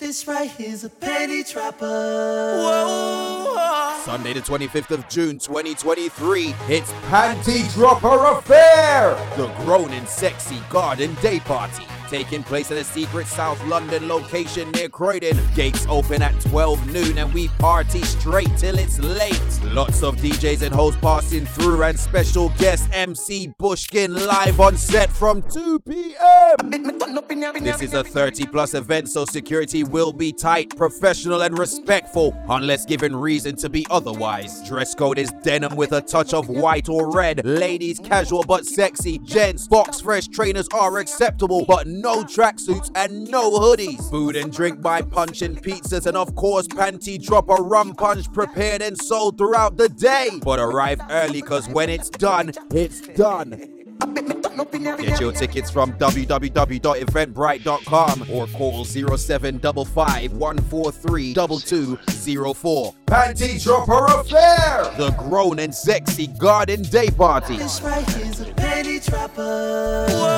This right here's a Panti Droppa. Whoa. Sunday, the 25th of June, 2023. It's Panti Droppa Affair! the grown and sexy garden day party. Taking place at a secret South London location near Croydon. Gates open at 12 noon and we party straight till it's late. Lots of DJs and hosts passing through and special guest MC Bushkin live on set from 2 p.m. This is a 30 plus event, so security will be tight, professional, and respectful, unless given reason to be otherwise. Dress code is denim with a touch of white or red. Ladies, casual but sexy. Gents, box fresh trainers are acceptable, but no tracksuits and no hoodies. Food and drink by punch and pizzas, and of course, Panti Droppa rum punch prepared and sold throughout the day. But arrive early, cause when it's done, it's done. Get your tickets from www.eventbrite.com or call 0755 143 2204. Panti Droppa Affair! The grown and sexy garden day party. This right a Panti Droppa.